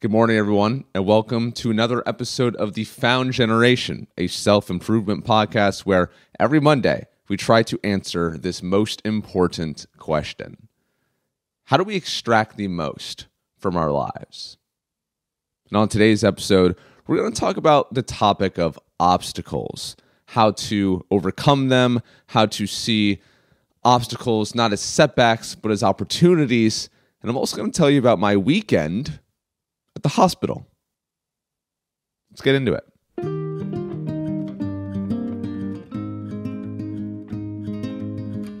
Good morning, everyone, and welcome to another episode of The Found Generation, a self improvement podcast where every Monday we try to answer this most important question How do we extract the most from our lives? And on today's episode, we're going to talk about the topic of obstacles, how to overcome them, how to see obstacles not as setbacks, but as opportunities. And I'm also going to tell you about my weekend at the hospital. Let's get into it.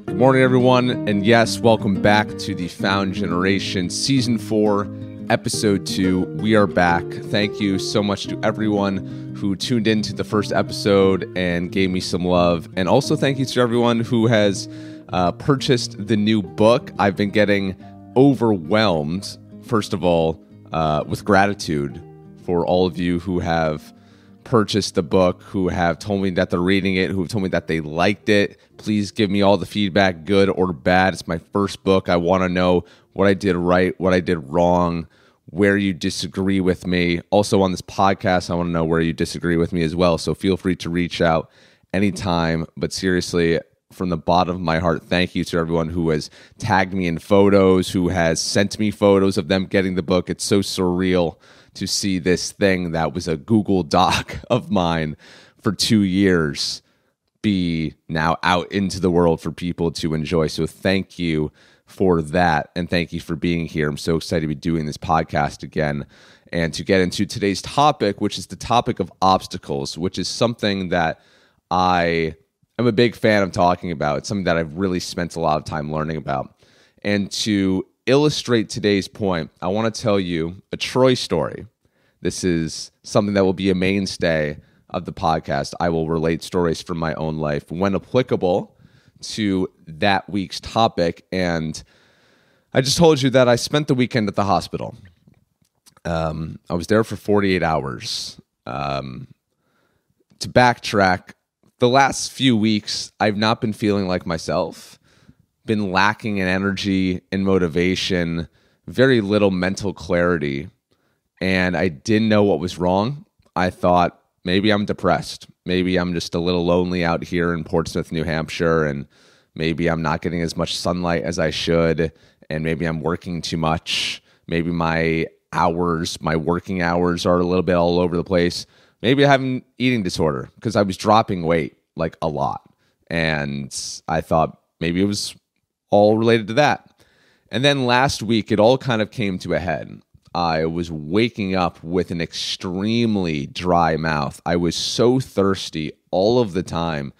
Good morning, everyone. And yes, welcome back to the Found Generation Season 4, Episode 2. We are back. Thank you so much to everyone who tuned into the first episode and gave me some love. And also, thank you to everyone who has uh, purchased the new book. I've been getting overwhelmed, first of all, uh, with gratitude for all of you who have purchased the book, who have told me that they're reading it, who have told me that they liked it. Please give me all the feedback, good or bad. It's my first book. I want to know what I did right, what I did wrong, where you disagree with me. Also, on this podcast, I want to know where you disagree with me as well. So feel free to reach out anytime. But seriously, from the bottom of my heart, thank you to everyone who has tagged me in photos, who has sent me photos of them getting the book. It's so surreal to see this thing that was a Google Doc of mine for two years be now out into the world for people to enjoy. So thank you for that. And thank you for being here. I'm so excited to be doing this podcast again and to get into today's topic, which is the topic of obstacles, which is something that I I'm a big fan of talking about. It's something that I've really spent a lot of time learning about. And to illustrate today's point, I want to tell you a Troy story. This is something that will be a mainstay of the podcast. I will relate stories from my own life when applicable to that week's topic. And I just told you that I spent the weekend at the hospital. Um, I was there for 48 hours. Um, to backtrack, the last few weeks, I've not been feeling like myself, been lacking in energy and motivation, very little mental clarity. And I didn't know what was wrong. I thought maybe I'm depressed. Maybe I'm just a little lonely out here in Portsmouth, New Hampshire, and maybe I'm not getting as much sunlight as I should. And maybe I'm working too much. Maybe my hours, my working hours are a little bit all over the place maybe I have an eating disorder because I was dropping weight like a lot. And I thought maybe it was all related to that. And then last week, it all kind of came to a head. I was waking up with an extremely dry mouth. I was so thirsty all of the time.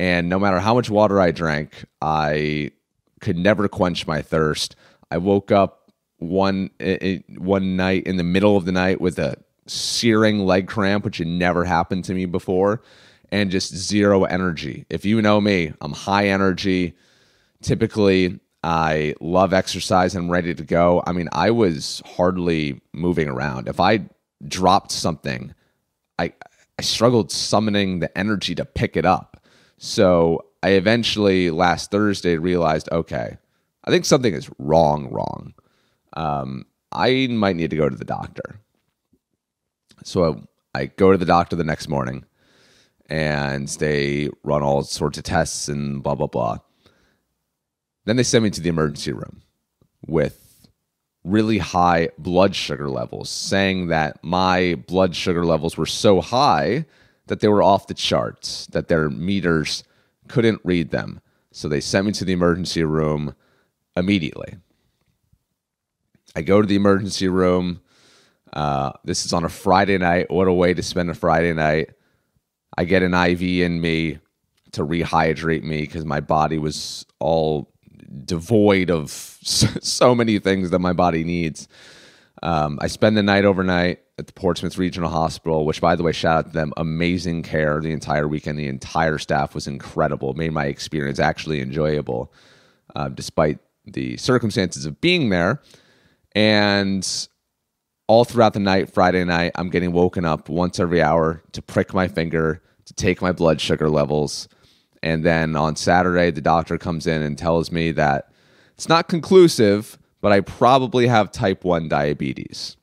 And no matter how much water I drank, I could never quench my thirst. I woke up one eh, eh, one night in the middle of the night with a searing leg cramp, which had never happened to me before, and just zero energy. If you know me, I'm high energy. Typically, I love exercise and I'm ready to go. I mean, I was hardly moving around. If I dropped something, I I struggled summoning the energy to pick it up. So I eventually last Thursday realized, okay, I think something is wrong. Wrong. Um, I might need to go to the doctor. So I, I go to the doctor the next morning and they run all sorts of tests and blah, blah, blah. Then they send me to the emergency room with really high blood sugar levels, saying that my blood sugar levels were so high that they were off the charts, that their meters couldn't read them. So they sent me to the emergency room immediately. I go to the emergency room. Uh, this is on a Friday night. What a way to spend a Friday night. I get an IV in me to rehydrate me because my body was all devoid of so many things that my body needs. Um, I spend the night overnight at the Portsmouth Regional Hospital, which, by the way, shout out to them. Amazing care the entire weekend. The entire staff was incredible. Made my experience actually enjoyable, uh, despite the circumstances of being there. And all throughout the night, Friday night, I'm getting woken up once every hour to prick my finger, to take my blood sugar levels. And then on Saturday, the doctor comes in and tells me that it's not conclusive, but I probably have type 1 diabetes.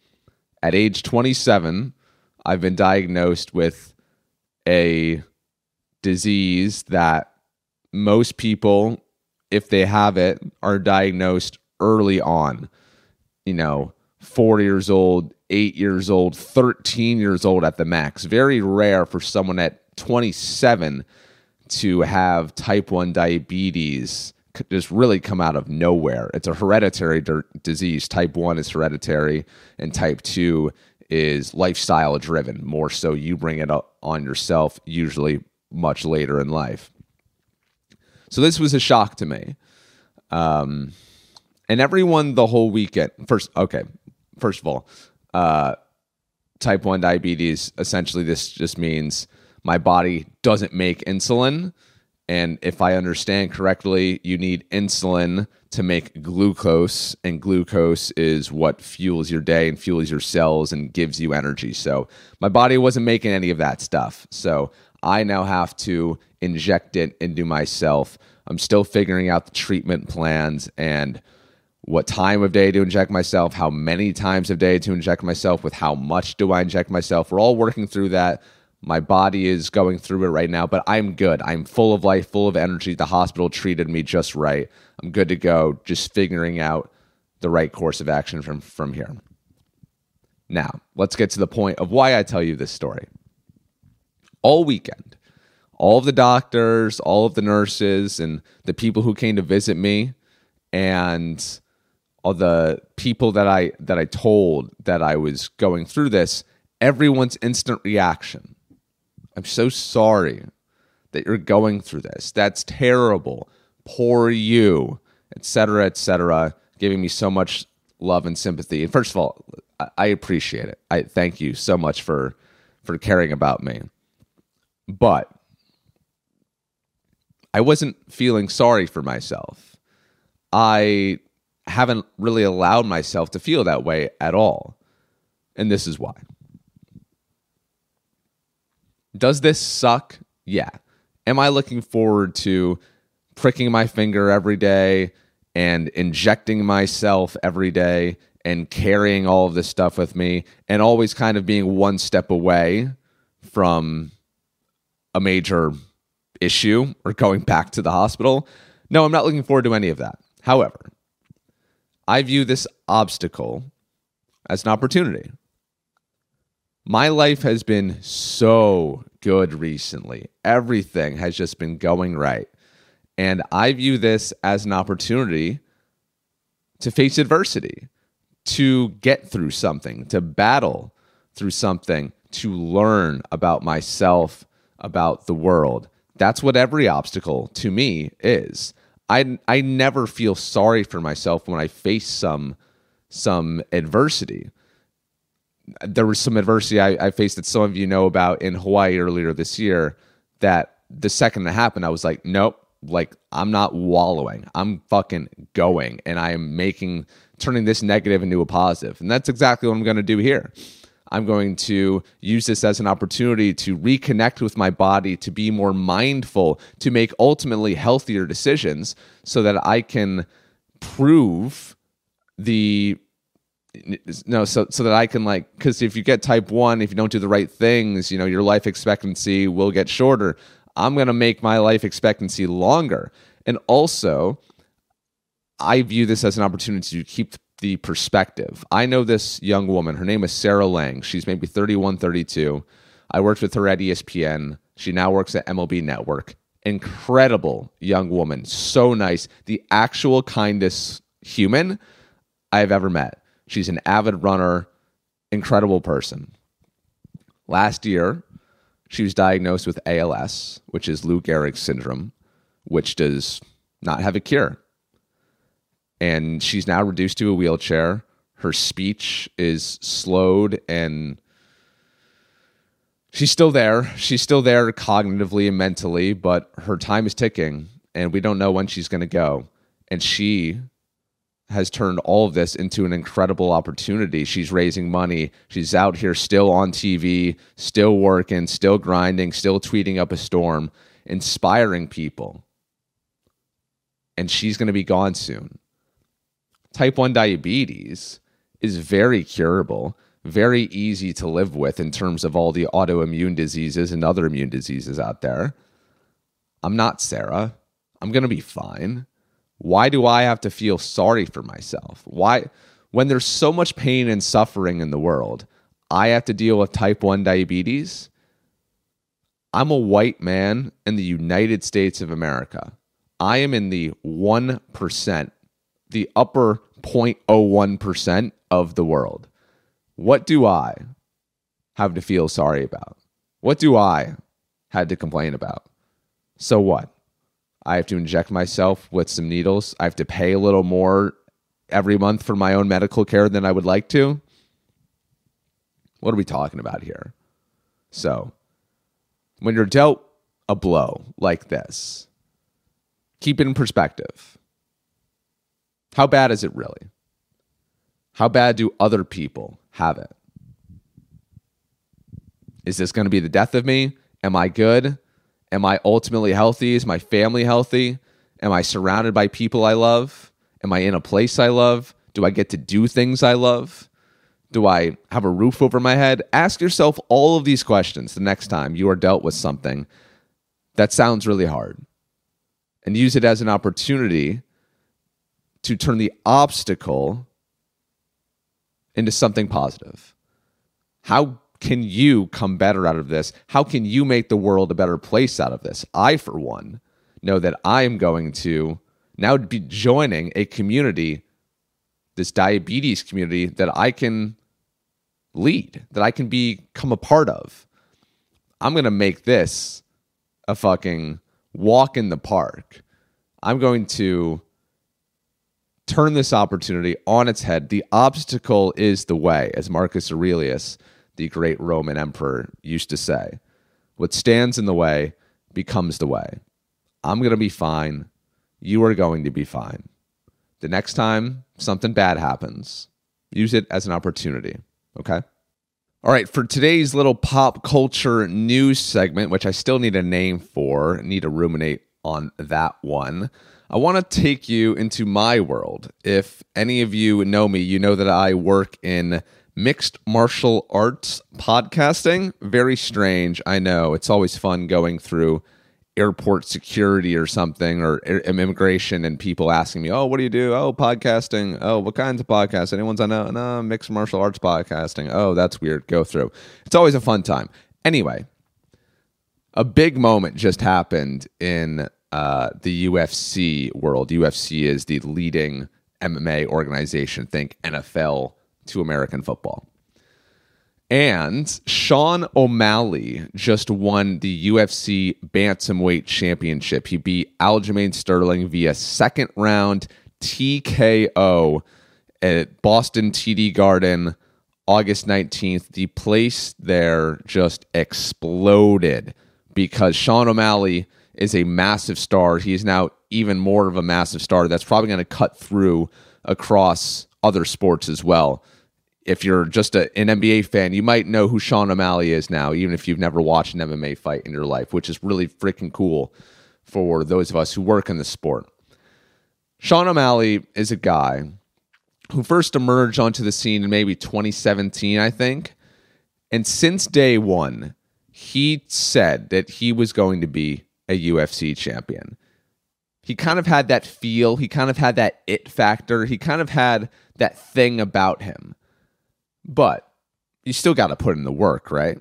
At age 27, I've been diagnosed with a disease that most people, if they have it, are diagnosed early on. You know, four years old, eight years old, 13 years old at the max. Very rare for someone at 27 to have type 1 diabetes just really come out of nowhere. It's a hereditary disease. Type 1 is hereditary, and type 2 is lifestyle driven. More so, you bring it on yourself, usually much later in life. So, this was a shock to me. Um, and everyone the whole weekend, first, okay, first of all, uh, type 1 diabetes, essentially, this just means my body doesn't make insulin and if I understand correctly, you need insulin to make glucose, and glucose is what fuels your day and fuels your cells and gives you energy. So my body wasn't making any of that stuff. So I now have to inject it into myself. I'm still figuring out the treatment plans and what time of day to inject myself, how many times of day to inject myself, with how much do I inject myself. We're all working through that. My body is going through it right now, but I'm good. I'm full of life, full of energy. The hospital treated me just right. I'm good to go, just figuring out the right course of action from, from here. Now, let's get to the point of why I tell you this story. All weekend, all of the doctors, all of the nurses, and the people who came to visit me, and all the people that I that I told that I was going through this, everyone's instant reaction I'm so sorry that you're going through this. That's terrible. Poor you, etc., etc., giving me so much love and sympathy. And first of all, I appreciate it. I thank you so much for for caring about me. But I wasn't feeling sorry for myself. I haven't really allowed myself to feel that way at all. And this is why. Does this suck? Yeah. Am I looking forward to pricking my finger every day and injecting myself every day and carrying all of this stuff with me and always kind of being one step away from a major issue or going back to the hospital? No, I'm not looking forward to any of that. However, I view this obstacle as an opportunity. My life has been so good recently. Everything has just been going right. And I view this as an opportunity to face adversity, to get through something, to battle through something, to learn about myself, about the world. That's what every obstacle to me is. I, I never feel sorry for myself when I face some some adversity there was some adversity I, I, faced that some of you know about in Hawaii earlier this year. That the second it happened, I was like, nope, like I'm not wallowing. I'm fucking going, and I am making turning this negative into a positive. positive, and that's exactly what I'm going to do here. I'm going to use this as an opportunity to reconnect with my body, to be more mindful, to make ultimately healthier decisions so that I can prove the no so so that i can like because if you get type 1 if you don't do the right things you know your life expectancy will get shorter. I'm going to make my life expectancy longer. And also i view this as an opportunity to keep the perspective. I know this young woman. Her name is Sarah Langs. She's maybe 31 32 i worked with her at espn she now works at mlb network. Incredible young woman. So nice. The actual kindest human i've ever met. She's an avid runner, incredible person. Last year, she was diagnosed with ALS, which is Lou Gehrig's syndrome, which does not have a cure. And she's now reduced to a wheelchair. Her speech is slowed and she's still there. She's still there cognitively and mentally, but her time is ticking and we don't know when she's going to go. And she has turned all of this into an incredible opportunity. She's raising money. She's out here still on TV, still working, still grinding, still tweeting up a storm, inspiring people. And she's going to be gone soon. Type 1 diabetes is very curable, very easy to live with in terms of all the autoimmune diseases and other immune diseases out there. I'm not Sarah. I'm going to be fine. Why do I have to feel sorry for myself? Why, when there's so much pain and suffering in the world, I have to deal with type 1 diabetes? I'm a white man in the United States of America. I am in the 1%, the upper 0.01% of the world. What do I have to feel sorry about? What do I had to complain about? So what? I have to inject myself with some needles. I have to pay a little more every month for my own medical care than I would like to. What are we talking about here? So, when you're dealt a blow like this, keep it in perspective. How bad is it really? How bad do other people have it? Is this going to be the death of me? Am I good? Am I ultimately healthy? Is my family healthy? Am I surrounded by people I love? Am I in a place I love? Do I get to do things I love? Do I have a roof over my head? Ask yourself all of these questions the next time you are dealt with something that sounds really hard and use it as an opportunity to turn the obstacle into something positive. How can you come better out of this? How can you make the world a better place out of this? I, for one, know that I am going to now be joining a community, this diabetes community that I can lead, that I can become a part of. I'm going to make this a fucking walk in the park. I'm going to turn this opportunity on its head. The obstacle is the way, as Marcus Aurelius, the great Roman emperor, used to say. What stands in the way becomes the way. I'm going to be fine. You are going to be fine. The next time something bad happens, use it as an opportunity. Okay. All right. For today's little pop culture news segment, which I still need a name for, need to ruminate on that one. I want to take you into my world. If any of you know me, you know that I work in mixed martial arts podcasting. Very strange. I know. It's always fun going through airport security or something or immigration and people asking me, "Oh, what do you do? Oh, podcasting. Oh, what kinds of podcasts? Anyone's on no, no mixed martial arts podcasting. Oh, that's weird. Go through. It's always a fun time. Anyway, a big moment just happened in uh, the UFC world. UFC is the leading MMA organization. Think NFL to American football. And Sean O'Malley just won the UFC Bantamweight Championship. He beat Aljamain Sterling via second round TKO at Boston TD Garden August 19th. The place there just exploded because Sean O'Malley is a massive star. He is now even more of a massive star that's probably going to cut through across other sports as well if you're just a, an NBA fan, you might know who Sean O'Malley is now, even if you've never watched an MMA fight in your life, which is really freaking cool for those of us who work in the sport. Sean O'Malley is a guy who first emerged onto the scene in maybe 2017, I think. And since day one, he said that he was going to be a UFC champion. He kind of had that feel, he kind of had that it factor, he kind of had that thing about him but you still got to put in the work, right?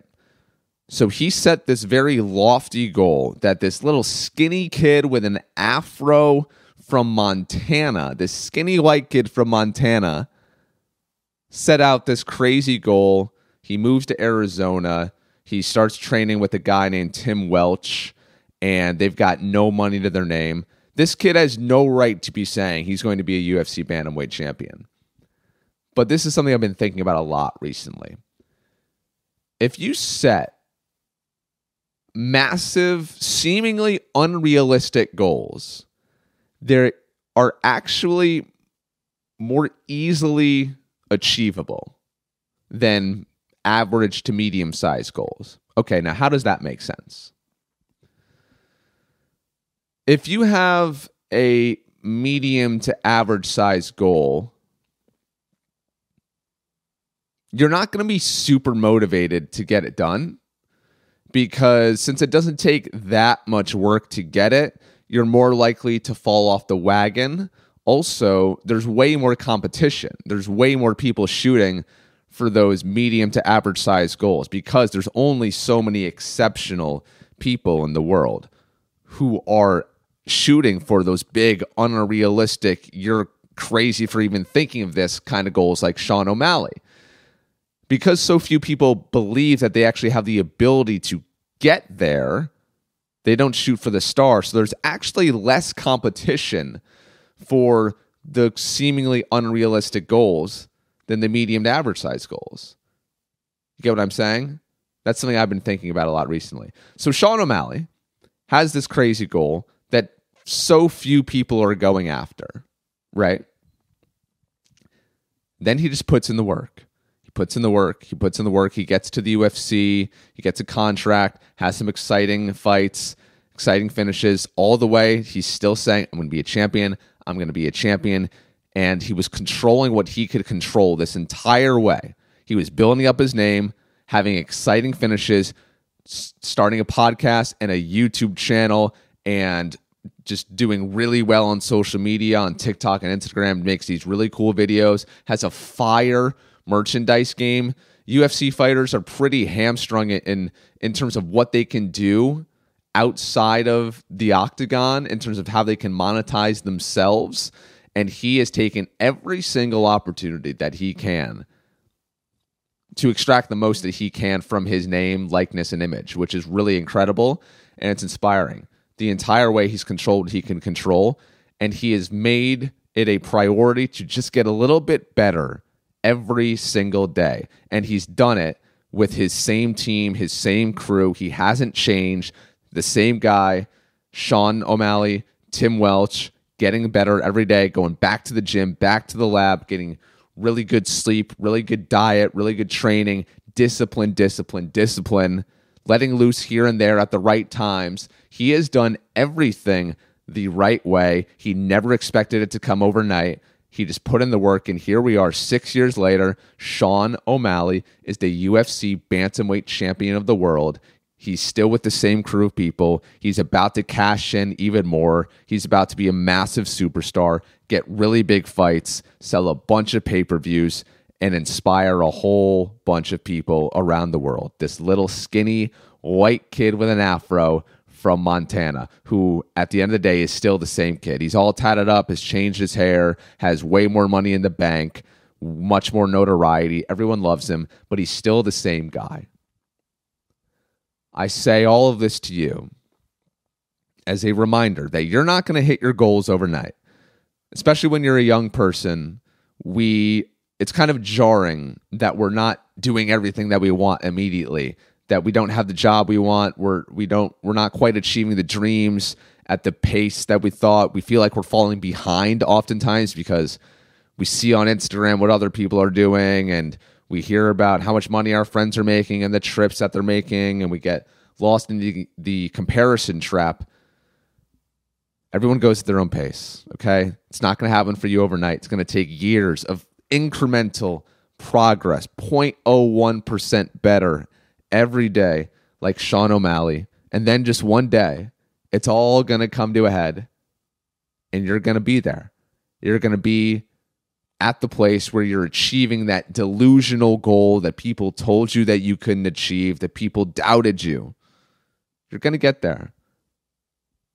So he set this very lofty goal that this little skinny kid with an afro from Montana, this skinny white kid from Montana, set out this crazy goal. He moves to Arizona. He starts training with a guy named Tim Welch, and they've got no money to their name. This kid has no right to be saying he's going to be a UFC bantamweight champion. But this is something I've been thinking about a lot recently. If you set massive, seemingly unrealistic goals, there are actually more easily achievable than average to medium sized goals. Okay, now how does that make sense? If you have a medium to average size goal you're not going to be super motivated to get it done because since it doesn't take that much work to get it, you're more likely to fall off the wagon. Also, there's way more competition. There's way more people shooting for those medium to average size goals because there's only so many exceptional people in the world who are shooting for those big, unrealistic, you're crazy for even thinking of this kind of goals like Sean O'Malley. Because so few people believe that they actually have the ability to get there, they don't shoot for the star. So there's actually less competition for the seemingly unrealistic goals than the medium to average size goals. You get what I'm saying? That's something I've been thinking about a lot recently. So Sean O'Malley has this crazy goal so few people are going after, right? Then he just puts in the work. He puts in the work. He puts in the work. He gets to the UFC. He gets a contract, has some exciting fights, exciting finishes. All the way, he's still saying, I'm going to be a champion. I'm going to be a champion. And he was controlling what he could control this entire way. He was building up his name, having exciting finishes, starting a podcast and a YouTube channel, and just doing really well on social media on TikTok and Instagram, makes these really cool videos, has a fire merchandise game. UFC fighters are pretty hamstrung in in terms of what they can do outside of the octagon in terms of how they can monetize themselves. And he has taken every single opportunity that he can to extract the most that he can from his name, likeness, and image, which is really incredible. And it's inspiring the entire way he's controlled he can control and he has made it a priority to just get a little bit better every single day. And he's done it with his same team his same crew. He hasn't changed. The same guy sean o'malley tim welch getting better every day going back to the gym back to the lab getting really good sleep really good diet really good training discipline discipline discipline letting loose here and there at the right times. He has done everything the right way. He never expected it to come overnight. He just put in the work, and here we are six years later. Sean O'Malley is the UFC bantamweight champion of the world. He's still with the same crew of people. He's about to cash in even more. He's about to be a massive superstar, get really big fights, sell a bunch of pay per views, and inspire a whole bunch of people around the world. This little skinny white kid with an afro from Montana, who at the end of the day is still the same kid. He's all tatted up, has changed his hair, has way more money in the bank, much more notoriety. Everyone loves him, but he's still the same guy. I say all of this to you as a reminder that you're not going to hit your goals overnight. Especially when you're a young person, we it's kind of jarring that we're not doing everything that we want immediately that we don't have the job we want we're we don't we're not quite achieving the dreams at the pace that we thought. We feel like we're falling behind oftentimes because we see on Instagram what other people are doing and we hear about how much money our friends are making and the trips that they're making and we get lost in the, the comparison trap. Everyone goes at their own pace okay? It's not going to happen for you overnight. It's going to take years of incremental progress, 0.01% better every day, like Sean O'Malley. And then just one day, it's all going to come to a head and you're going to be there. You're going to be at the place where you're achieving that delusional goal that people told you that you couldn't achieve, that people doubted you. You're going to get there.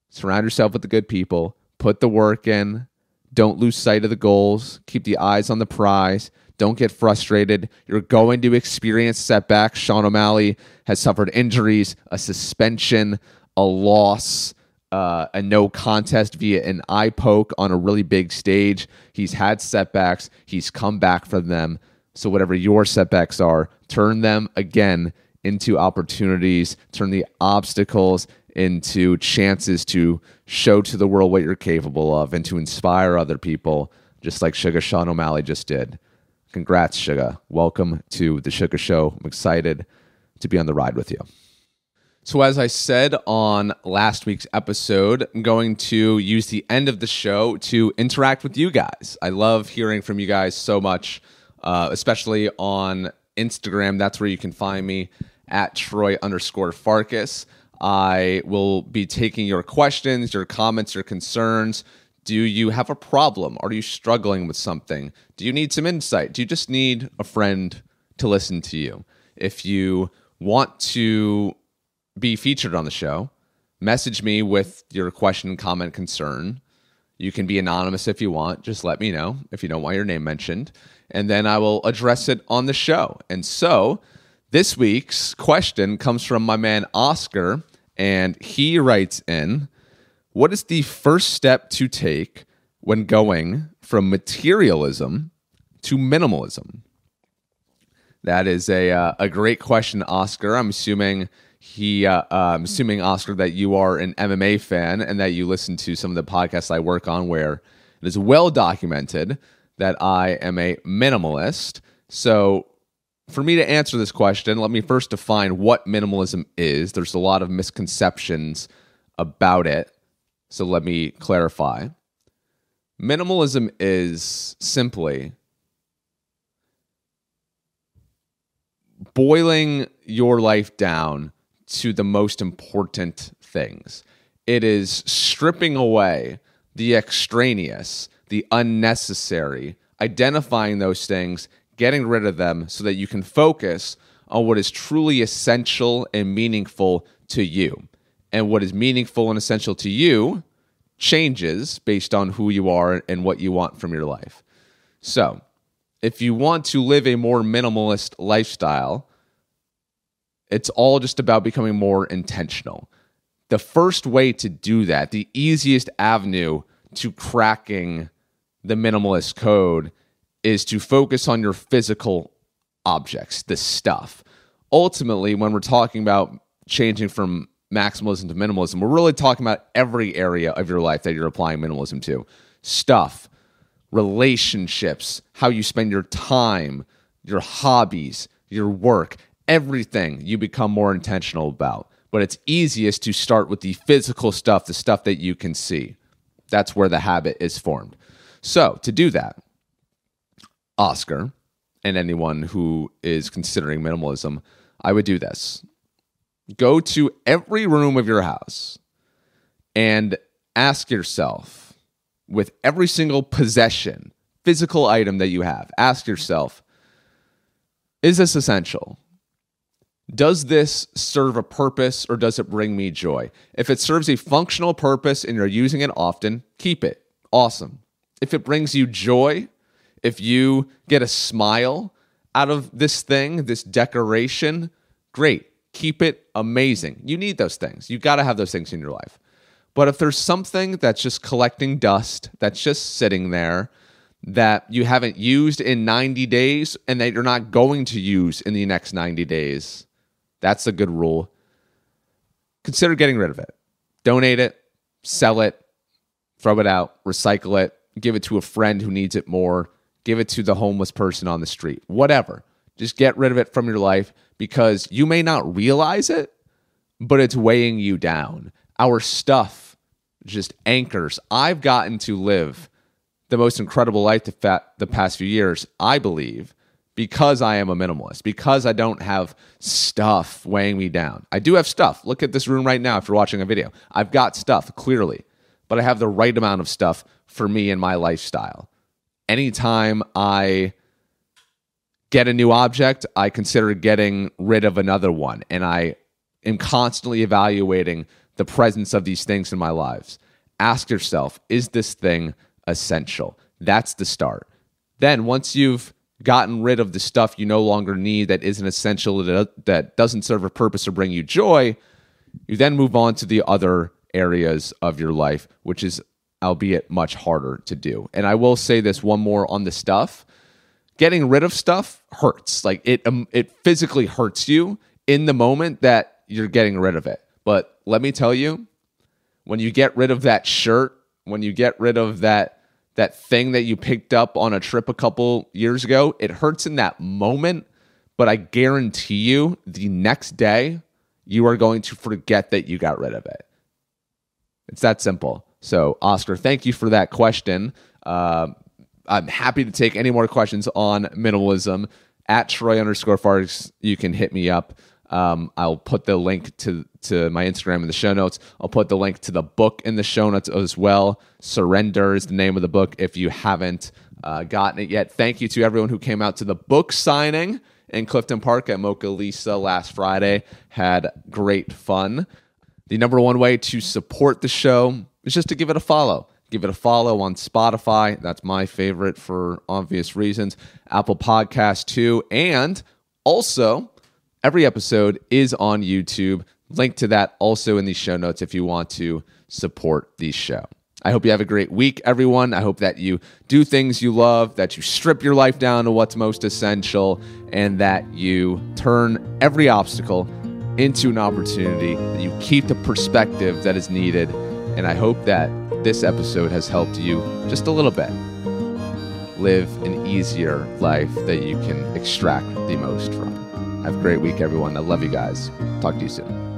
Surround yourself with the good people, put the work in, don't lose sight of the goals. Keep the eyes on the prize. Don't get frustrated. You're going to experience setbacks. Sean O'Malley has suffered injuries, a suspension, a loss, uh, a no contest via an eye poke on a really big stage. He's had setbacks. He's come back from them. So, whatever your setbacks are, turn them again into opportunities, turn the obstacles into chances to show to the world what you're capable of and to inspire other people, just like Sugar Sean O'Malley just did. Congrats, Sugar. Welcome to the Sugar Show. I'm excited to be on the ride with you. So, as I said on last week's episode, I'm going to use the end of the show to interact with you guys. I love hearing from you guys so much, uh, especially on Instagram. That's where you can find me at Troy underscore Farkas. I will be taking your questions, your comments, your concerns. Do you have a problem? Are you struggling with something? Do you need some insight? Do you just need a friend to listen to you? If you want to be featured on the show, message me with your question, comment, concern. You can be anonymous if you want. Just let me know if you don't want your name mentioned. And then I will address it on the show. And so this week's question comes from my man Oscar. And he writes in What is the first step to take when going from materialism to minimalism? That is a, uh, a great question, Oscar. I'm assuming he uh, uh, I'm assuming Oscar that you are an MMA fan and that you listen to some of the podcasts I work on where it is well documented that I am a minimalist. So for me to answer this question, let me first define what minimalism is. There's a lot of misconceptions about it. So let me clarify. Minimalism is simply boiling your life down to the most important things. It is stripping away the extraneous, the unnecessary, identifying those things, getting rid of them so that you can focus on what is truly essential and meaningful to you. And what is meaningful and essential to you changes based on who you are and what you want from your life. So, if you want to live a more minimalist lifestyle, it's all just about becoming more intentional. The first way to do that, the easiest avenue to cracking the minimalist code is to focus on your physical objects, the stuff. Ultimately, when we're talking about changing from maximalism to minimalism, we're really talking about every area of your life that you're applying minimalism to stuff, relationships, how you spend your time, your hobbies, your work everything you become more intentional about. But it's easiest to start with the physical stuff, the stuff that you can see. That's where the habit is formed. So, to do that, Oscar and anyone who is considering minimalism, I would do this. Go to every room of your house and ask yourself, with every single possession, physical item that you have, ask yourself, is this essential? does this serve a purpose or does it bring me joy? If it serves a functional purpose and you're using it often, keep it. Awesome. If it brings you joy, if you get a smile out of this thing, this decoration, great. Keep it amazing. You need those things. You got to have those things in your life. But if there's something that's just collecting dust, that's just sitting there, that you haven't used in 90 days and that you're not going to use in the next 90 days, that's a good rule. Consider getting rid of it. Donate it, sell it, throw it out, recycle it, give it to a friend who needs it more, give it to the homeless person on the street, whatever. Just get rid of it from your life because you may not realize it, but it's weighing you down. Our stuff just anchors. I've gotten to live the most incredible life the past few years, I believe, because I am a minimalist, because I don't have stuff weighing me down. I do have stuff. Look at this room right now if you're watching a video. I've got stuff, clearly, but I have the right amount of stuff for me and my lifestyle. Anytime I get a new object, I consider getting rid of another one. And I am constantly evaluating the presence of these things in my lives. Ask yourself, is this thing essential? That's the start. Then, once you've gotten rid of the stuff you no longer need that isn't essential, that doesn't serve a purpose or bring you joy, you then move on to the other areas of your life, which is, albeit, much harder to do. And I will say this one more on the stuff getting rid of stuff hurts. Like it, um, it physically hurts you in the moment that you're getting rid of it. But let me tell you, when you get rid of that shirt, when you get rid of that that thing that you picked up on a trip a couple years ago, it hurts in that moment, but I guarantee you the next day you are going to forget that you got rid of it. It's that simple. So, Oscar, thank you for that question. Uh, I'm happy to take any more questions on minimalism. at Troy underscore Farkas. You can hit me up. Um, I'll put the link to to my Instagram in the show notes. I'll put the link to the book in the show notes as well. Surrender is the name of the book. If you haven't uh, gotten it yet, thank you to everyone who came out to the book signing in Clifton Park at Mocha Lisa last Friday. Had great fun. The number one way to support the show is just to give it a follow. Give it a follow on Spotify. That's my favorite for obvious reasons. Apple Podcast too, and also Every episode is on YouTube. Link to that also in the show notes if you want to support the show. I hope you have a great week, everyone. I hope that you do things you love, that you strip your life down to what's most essential, and that you turn every obstacle into an opportunity, that you keep the perspective that is needed. And I hope that this episode has helped you just a little bit live an easier life that you can extract the most from. Have a great week, everyone. I love you guys. Talk to you soon.